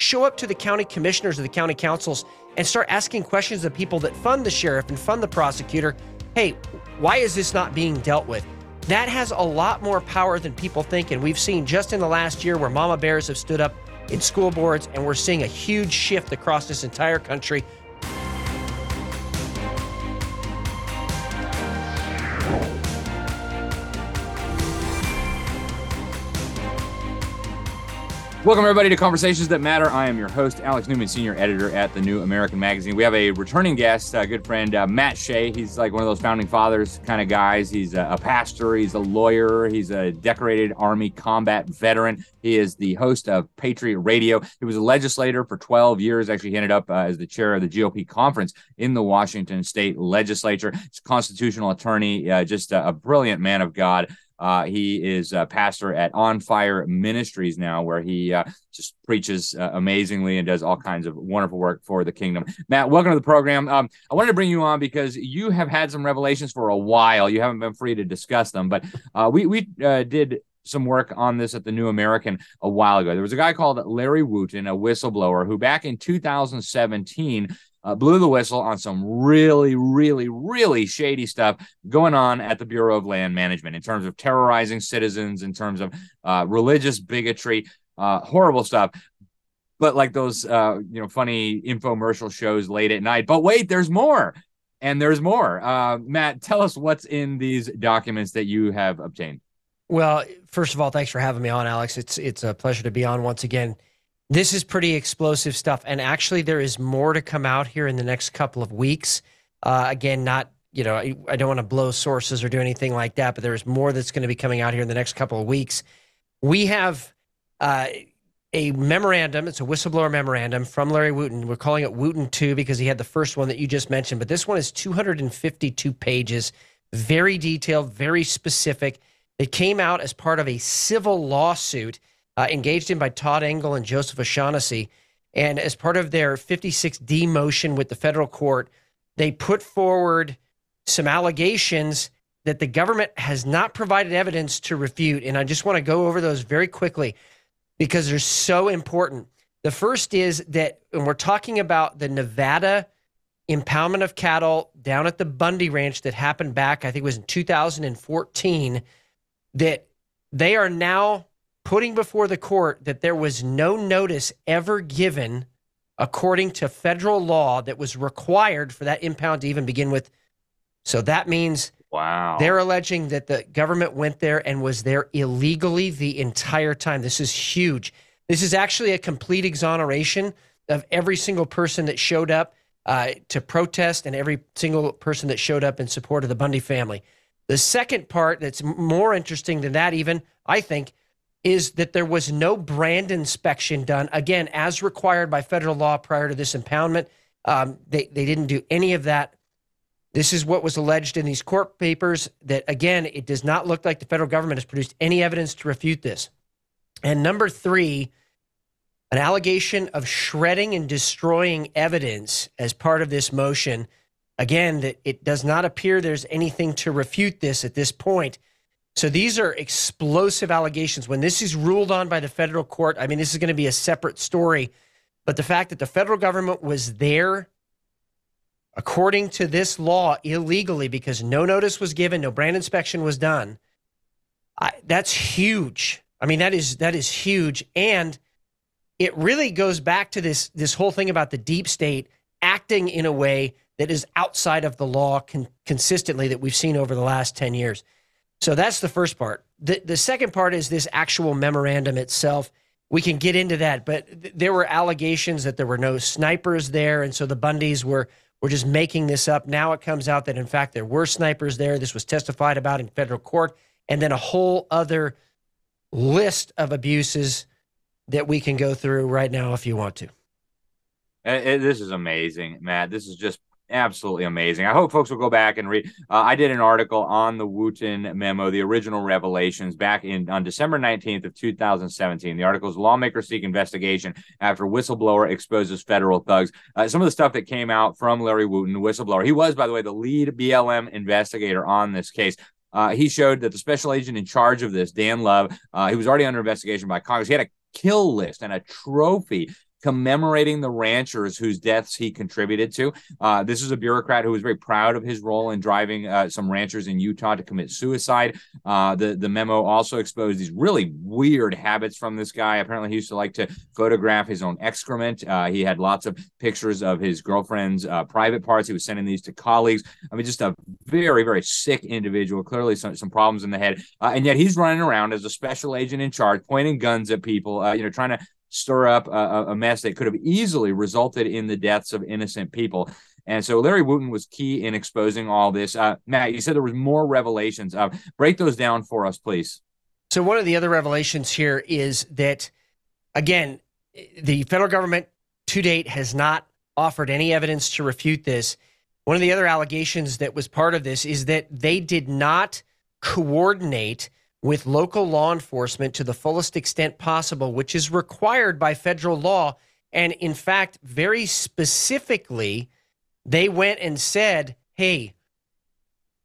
show up to the county commissioners or the county councils and start asking questions of people that fund the sheriff and fund the prosecutor. Hey, why is this not being dealt with? That has a lot more power than people think. And we've seen just in the last year where mama bears have stood up in school boards, and we're seeing a huge shift across this entire country Welcome, everybody, to Conversations That Matter. I am your host, Alex Newman, senior editor at the New American Magazine. We have a returning guest, a good friend, uh, Matt Shea. He's like one of those founding fathers kind of guys. He's a, a, pastor, he's a lawyer, he's a decorated Army combat veteran. He is the host of Patriot Radio. He was a legislator for 12 years. Actually, he ended up uh, as the chair of the GOP conference in the Washington state legislature. He's a constitutional attorney, uh, just a, a brilliant man of God. Uh, he is a pastor at On Fire Ministries now, where he uh, just preaches uh, amazingly and does all kinds of wonderful work for the kingdom. Matt, welcome to the program. Um, I wanted to bring you on because you have had some revelations for a while. You haven't been free to discuss them, but uh, we we uh, did some work on this at the New American a while ago. There was a guy called Larry Wooten, a whistleblower, who back in 2017 uh, blew the whistle on some really, really, really shady stuff going on at the Bureau of Land Management in terms of terrorizing citizens, in terms of uh, religious bigotry, uh, horrible stuff. But like those, uh, you know, funny infomercial shows late at night. But wait, there's more, and there's more. Uh, Matt, tell us what's in these documents that you have obtained. Well, first of all, thanks for having me on, Alex. It's it's a pleasure to be on once again. This is pretty explosive stuff. And actually, there is more to come out here in the next couple of weeks. Uh, again, not, you know, I, I don't want to blow sources or do anything like that, but there's more that's going to be coming out here in the next couple of weeks. We have uh, a memorandum. It's a whistleblower memorandum from Larry Wooten. We're calling it Wooten 2 because he had the first one that you just mentioned, but this one is 252 pages, very detailed, very specific. It came out as part of a civil lawsuit uh, engaged in by Todd Engel and Joseph O'Shaughnessy. And as part of their 56D motion with the federal court, they put forward some allegations that the government has not provided evidence to refute. And I just want to go over those very quickly because they're so important. The first is that when we're talking about the Nevada impoundment of cattle down at the Bundy Ranch that happened back, I think it was in 2014, that they are now putting before the court that there was no notice ever given according to federal law that was required for that impound to even begin with. So that means wow. They're alleging that the government went there and was there illegally the entire time. This is huge. This is actually a complete exoneration of every single person that showed up uh, to protest and every single person that showed up in support of the Bundy family. The second part that's more interesting than that, even, I think, is that there was no brand inspection done, again, as required by federal law prior to this impoundment. Um, they, they didn't do any of that. This is what was alleged in these court papers that, again, it does not look like the federal government has produced any evidence to refute this. And number three, an allegation of shredding and destroying evidence as part of this motion. Again, that it does not appear there's anything to refute this at this point. So these are explosive allegations. When this is ruled on by the federal court, I mean, this is going to be a separate story. But the fact that the federal government was there, according to this law, illegally because no notice was given, no brand inspection was done, I, that's huge. I mean, that is that is huge, and it really goes back to this this whole thing about the deep state acting in a way that is outside of the law con- consistently that we've seen over the last ten years. So that's the first part. The, the second part is this actual memorandum itself. We can get into that, but th- there were allegations that there were no snipers there. And so the Bundys were, were just making this up. Now it comes out that, in fact, there were snipers there. This was testified about in federal court. And then a whole other list of abuses that we can go through right now if you want to. This is amazing, Matt. This is just absolutely amazing. I hope folks will go back and read. Uh, I did an article on the Wooten memo, the original revelations, back in on December 19th of 2017. The article is "Lawmakers Seek Investigation After Whistleblower Exposes Federal Thugs." Uh, some of the stuff that came out from Larry Wooten, the whistleblower. He was, by the way, the lead BLM investigator on this case. Uh, he showed that the special agent in charge of this, Dan Love, uh, he was already under investigation by Congress. He had a kill list and a trophy commemorating the ranchers whose deaths he contributed to. Uh, this is a bureaucrat who was very proud of his role in driving uh, some ranchers in Utah to commit suicide. Uh, the the memo also exposed these really weird habits from this guy. Apparently, he used to like to photograph his own excrement. Uh, he had lots of pictures of his girlfriend's uh, private parts. He was sending these to colleagues. I mean, just a very very sick individual. Clearly, some some problems in the head, uh, and yet he's running around as a special agent in charge, pointing guns at people. you know, trying to stir up a, a mess that could have easily resulted in the deaths of innocent people. And so Larry Wooten was key in exposing all this. Uh, Matt, you said there was more revelations. Uh, break those down for us, please. So one of the other revelations here is that, again, the federal government to date has not offered any evidence to refute this. One of the other allegations that was part of this is that they did not coordinate with local law enforcement to the fullest extent possible, which is required by federal law. And in fact, very specifically, they went and said, hey,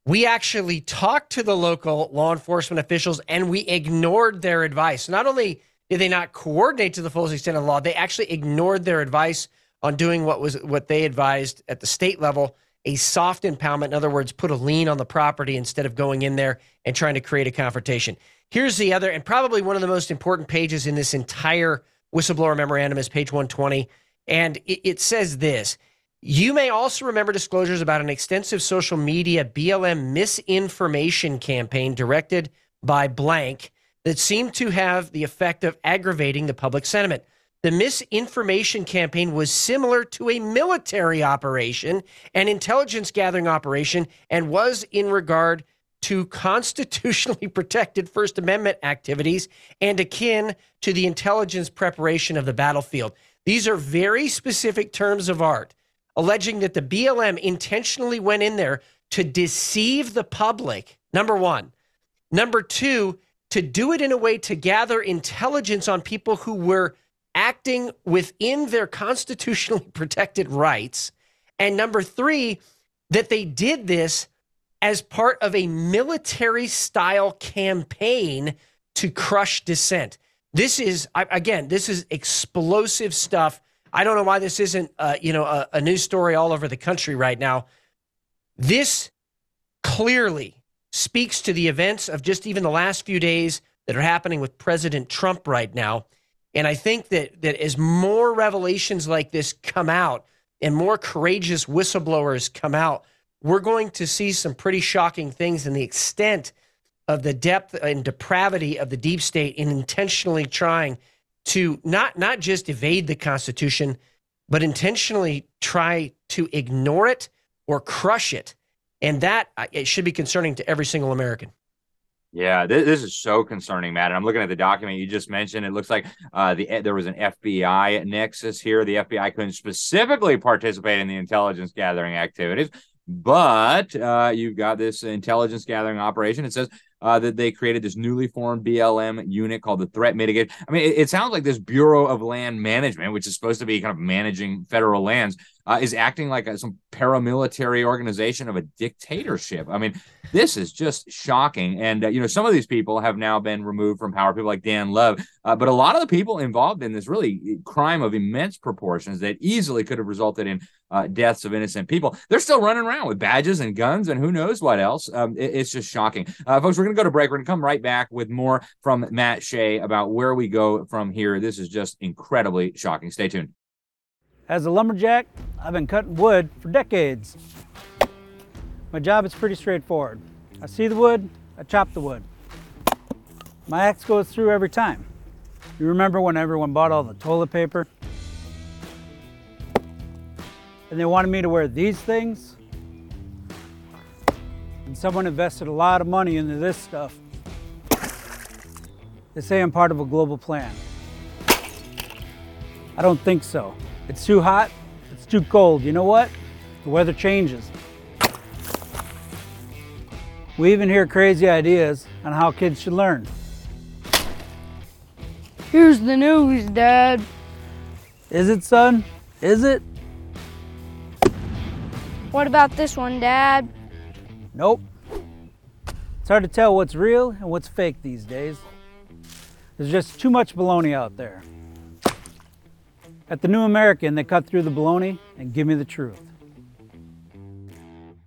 we actually talked to the local law enforcement officials and we ignored their advice. Not only did they not coordinate to the fullest extent of the law, they actually ignored their advice on doing what was what they advised at the state level a soft impoundment. In other words, put a lien on the property instead of going in there and trying to create a confrontation. Here's the other, and probably one of the most important pages in this entire whistleblower memorandum is page 120. And it, it says this You may also remember disclosures about an extensive social media BLM misinformation campaign directed by blank that seemed to have the effect of aggravating the public sentiment. The misinformation campaign was similar to a military operation, an intelligence gathering operation, and was in regard to constitutionally protected First Amendment activities and akin to the intelligence preparation of the battlefield. These are very specific terms of art, alleging that the BLM intentionally went in there to deceive the public, number one. Number two, to do it in a way to gather intelligence on people who were acting within their constitutionally protected rights. And number three, that they did this as part of a military style campaign to crush dissent. This is, again, this is explosive stuff. I don't know why this isn't, uh, you know, a, a news story all over the country right now. This clearly speaks to the events of just even the last few days that are happening with President Trump right now. And I think that that as more revelations like this come out and more courageous whistleblowers come out, we're going to see some pretty shocking things in the extent of the depth and depravity of the deep state in intentionally trying to not not just evade the Constitution, but intentionally try to ignore it or crush it. And that uh, it should be concerning to every single American. Yeah, this, this, is so concerning, Matt. And I'm looking at the document you just mentioned. It looks like uh, the there was an FBI nexus here. The FBI couldn't specifically participate in the intelligence gathering activities, but uh, you've got this intelligence gathering operation. It says uh, that they created this newly formed BLM unit called the Threat Mitigate. I mean, it, it, sounds like this Bureau of Land Management, which is supposed to be kind of managing federal lands, uh, is acting like a, some paramilitary organization of a dictatorship. I mean, this is just shocking. And, uh, you know, some of these people have now been removed from power, people like Dan Love, uh, but a lot of the people involved in this really crime of immense proportions that easily could have resulted in uh, deaths of innocent people, they're still running around with badges and guns and who knows what else. Um, it, it's just shocking. Uh, folks, we're going to go to break. We're going to come right back with more from Matt Shea about where we go from here. This is just incredibly shocking. Stay tuned. As a lumberjack, I've been cutting wood for decades. My job is pretty straightforward. I see the wood, I chop the wood. My axe goes through every time. You remember when everyone bought all the toilet paper? And they wanted me to wear these things? And someone invested a lot of money into this stuff. They say I'm part of a global plan. I don't think so. It's too hot, it's too cold. You know what? The weather changes. We even hear crazy ideas on how kids should learn. Here's the news, Dad. Is it, son? Is it? What about this one, Dad? Nope. It's hard to tell what's real and what's fake these days. There's just too much baloney out there. At the New American, they cut through the baloney and give me the truth.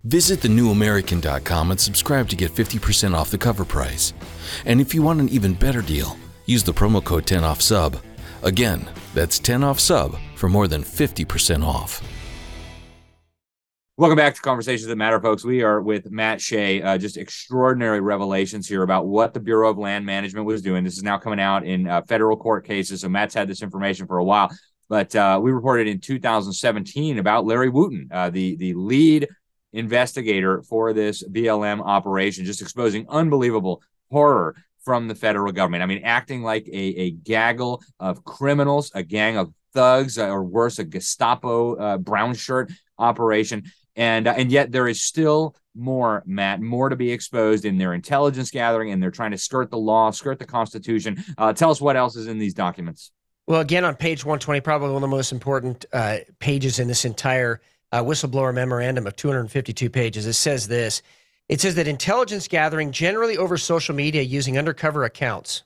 Visit thenewamerican.com and subscribe to get 50% off the cover price. And if you want an even better deal, use the promo code 10OFFSUB. Again, that's 10 off sub for more than 50% off. Welcome back to Conversations That Matter, folks. We are with Matt Shea. Uh, just extraordinary revelations here about what the Bureau of Land Management was doing. This is now coming out in uh, federal court cases. So Matt's had this information for a while, but uh, we reported in 2017 about Larry Wooten, uh, the the lead investigator for this BLM operation, just exposing unbelievable horror from the federal government. I mean, acting like a, a gaggle of criminals, a gang of thugs, uh, or worse, a Gestapo uh, brown shirt operation. And uh, and yet there is still more matt more to be exposed in their intelligence gathering and they're trying to skirt the law skirt the constitution. Uh, tell us what else is in these documents. Well again on page 120 probably one of the most important uh, pages in this entire uh, whistleblower memorandum of 252 pages it says this. It says that intelligence gathering generally over social media using undercover accounts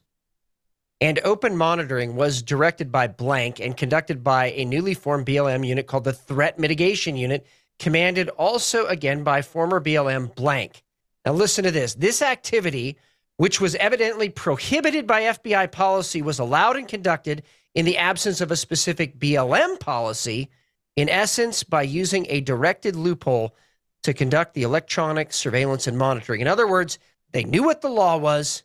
and open monitoring was directed by blank and conducted by a newly formed blm unit called the threat mitigation unit commanded also again by former BLM blank. Now, listen to this. This activity, which was evidently prohibited by FBI policy, was allowed and conducted in the absence of a specific BLM policy, in essence, by using a directed loophole to conduct the electronic surveillance and monitoring. In other words, they knew what the law was,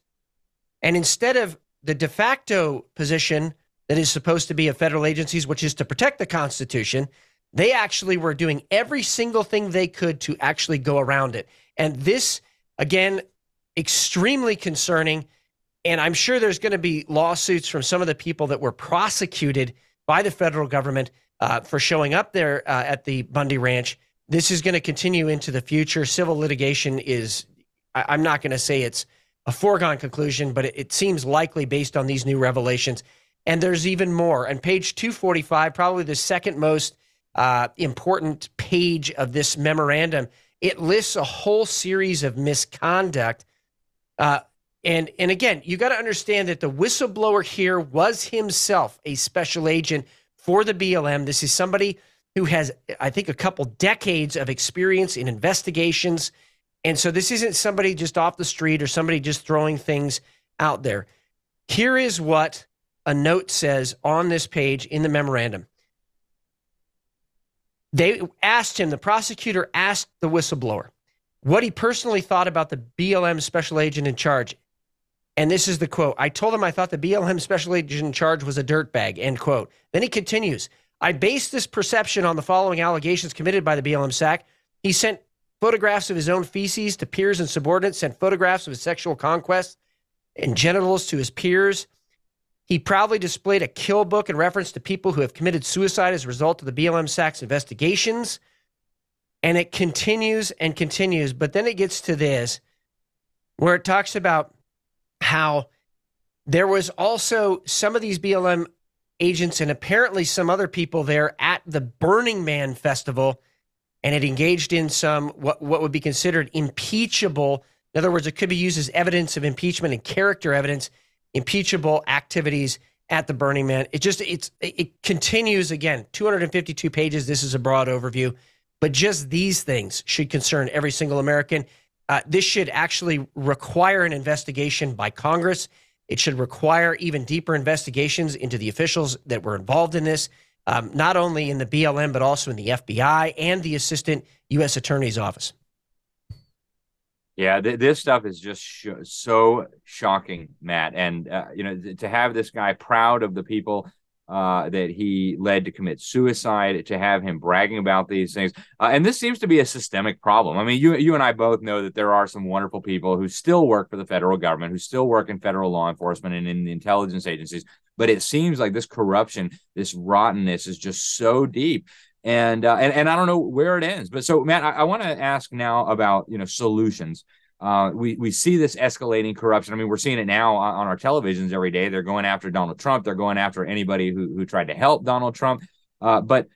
and instead of the de facto position that is supposed to be of federal agencies, which is to protect the Constitution, they actually were doing every single thing they could to actually go around it. And this, again, extremely concerning. And I'm sure there's going to be lawsuits from some of the people that were prosecuted by the federal government uh, for showing up there uh, at the Bundy Ranch. This is going to continue into the future. Civil litigation is, I- am not going to say it's a foregone conclusion, but it, it seems likely based on these new revelations. And there's even more. And page 245, probably the second most uh, important page of this memorandum, it lists a whole series of misconduct. Uh, and and again, you got to understand that the whistleblower here was himself a special agent for the BLM. This is somebody who has, I think, a couple decades of experience in investigations. And so this isn't somebody just off the street or somebody just throwing things out there. Here is what a note says on this page in the memorandum. They asked him, the prosecutor asked the whistleblower what he personally thought about the BLM special agent in charge. And this is the quote I told him I thought the BLM special agent in charge was a dirtbag, end quote. Then he continues I based this perception on the following allegations committed by the BLM SAC. He sent photographs of his own feces to peers and subordinates, sent photographs of his sexual conquests and genitals to his peers. He proudly displayed a kill book in reference to people who have committed suicide as a result of the BLM SAC's investigations. And it continues and continues. But then it gets to this, where it talks about how there was also some of these BLM agents and apparently some other people there at the Burning Man festival, and it engaged in some what, what would be considered impeachable. In other words, it could be used as evidence of impeachment and character evidence impeachable activities at the Burning Man. It just it's it continues again. 252 pages. This is a broad overview, but just these things should concern every single American. Uh, this should actually require an investigation by Congress. It should require even deeper investigations into the officials that were involved in this, um, not only in the BLM, but also in the FBI and the Assistant U.S. Attorney's Office. Yeah, th- this stuff is just sh- so shocking, Matt. And uh, you know, th- to have this guy proud of the people uh, that he led to commit suicide, to have him bragging about these things, uh, and this seems to be a systemic problem. I mean, you you and I both know that there are some wonderful people who still work for the federal government, who still work in federal law enforcement and in the intelligence agencies. But it seems like this corruption, this rottenness, is just so deep and uh, and and I don't know where it ends. But so, Matt, I, I want to ask now about you know solutions. Uh, we we see this escalating corruption. I mean, we're seeing it now on, on, our televisions every day. They're going after Donald Trump. They're going after anybody who who tried to help Donald Trump. Uh, but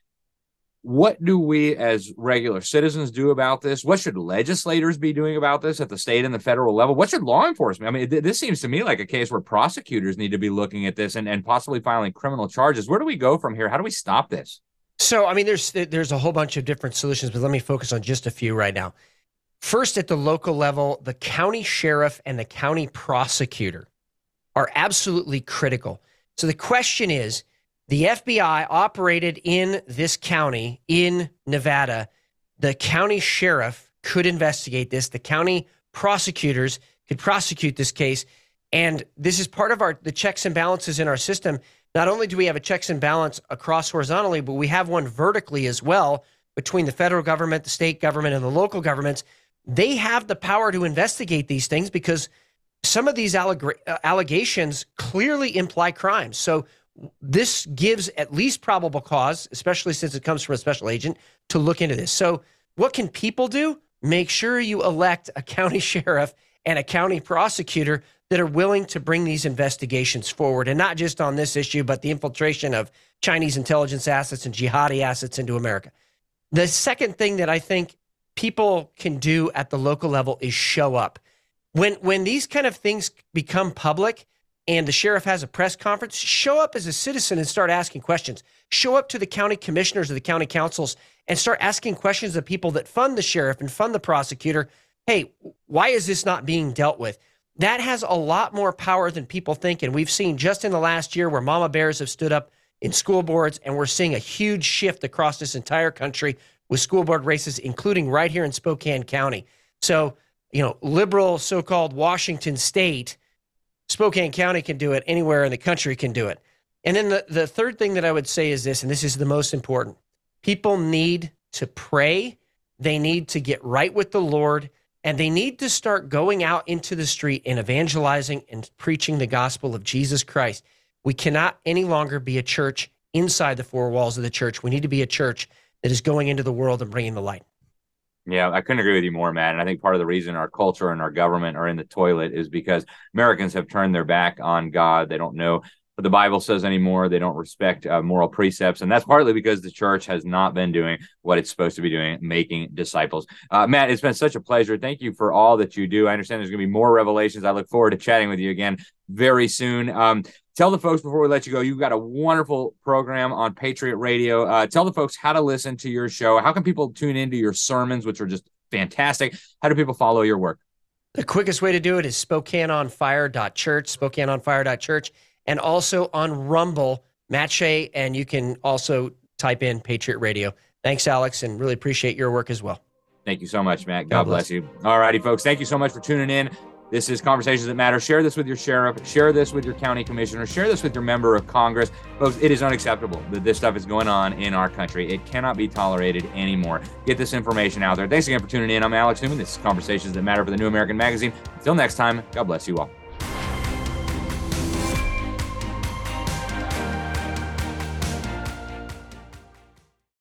what do we as regular citizens do about this? What should legislators be doing about this at the state and the federal level? What should law enforcement? I mean, th- this seems to me like a case where prosecutors need to be looking at this and, and possibly filing criminal charges. Where do we go from here? How do we stop this? So, I mean, there's there's a whole bunch of different solutions, but let me focus on just a few right now. First, at the local level, the county sheriff and the county prosecutor are absolutely critical. So the question is the FBI operated in this county in Nevada. The county sheriff could investigate this. The county prosecutors could prosecute this case. And this is part of our the checks and balances in our system. Not only do we have a checks and balance across horizontally, but we have one vertically as well between the federal government, the state government, and the local governments. They have the power to investigate these things because some of these alleg- uh, allegations clearly imply crimes. So this gives at least probable cause, especially since it comes from a special agent, to look into this. So, what can people do? Make sure you elect a county sheriff and a county prosecutor that are willing to bring these investigations forward, and not just on this issue, but the infiltration of Chinese intelligence assets and jihadi assets into America. The second thing that I think people can do at the local level is show up. When when these kind of things become public, and the sheriff has a press conference, show up as a citizen and start asking questions. Show up to the county commissioners or the county councils and start asking questions of people that fund the sheriff and fund the prosecutor. Hey, why is this not being dealt with? That has a lot more power than people think. And we've seen just in the last year where mama bears have stood up in school boards, and we're seeing a huge shift across this entire country with school board races, including right here in Spokane County. So, you know, liberal so called Washington state Spokane County can do it, anywhere in the country can do it. And then the, the third thing that I would say is this, and this is the most important people need to pray, they need to get right with the Lord, and they need to start going out into the street and evangelizing and preaching the gospel of Jesus Christ. We cannot any longer be a church inside the four walls of the church. We need to be a church that is going into the world and bringing the light. Yeah, I couldn't agree with you more, Matt. And I think part of the reason our culture and our government are in the toilet is because Americans have turned their back on God. They don't know what the Bible says anymore. They don't respect uh, moral precepts. And that's partly because the church has not been doing what it's supposed to be doing, making disciples. Uh, Matt, it's been such a pleasure. Thank you for all that you do. I understand there's going to be more revelations. I look forward to chatting with you again very soon. Um, tell the folks before we let you go, you've got a wonderful program on Patriot Radio. Uh, tell the folks how to listen to your show. How can people tune into your sermons, which are just fantastic? How do people follow your work? The quickest way to do it is SpokaneOnFire.church, SpokaneOnFire.church, and also on Rumble, Matt Shea, and you can also type in Patriot Radio. Thanks, Alex, and really appreciate your work as well. Thank you so much, Matt. God, God bless. bless you. All righty, folks. Thank you so much for tuning in. This is Conversations That Matter. Share this with your sheriff. Share this with your county commissioner. Share this with your member of Congress. Folks, it is unacceptable that this stuff is going on in our country. It cannot be tolerated anymore. Get this information out there. Thanks again for tuning in. I'm Alex Newman. This is Conversations That Matter for the New American Magazine. Until next time, God bless you all.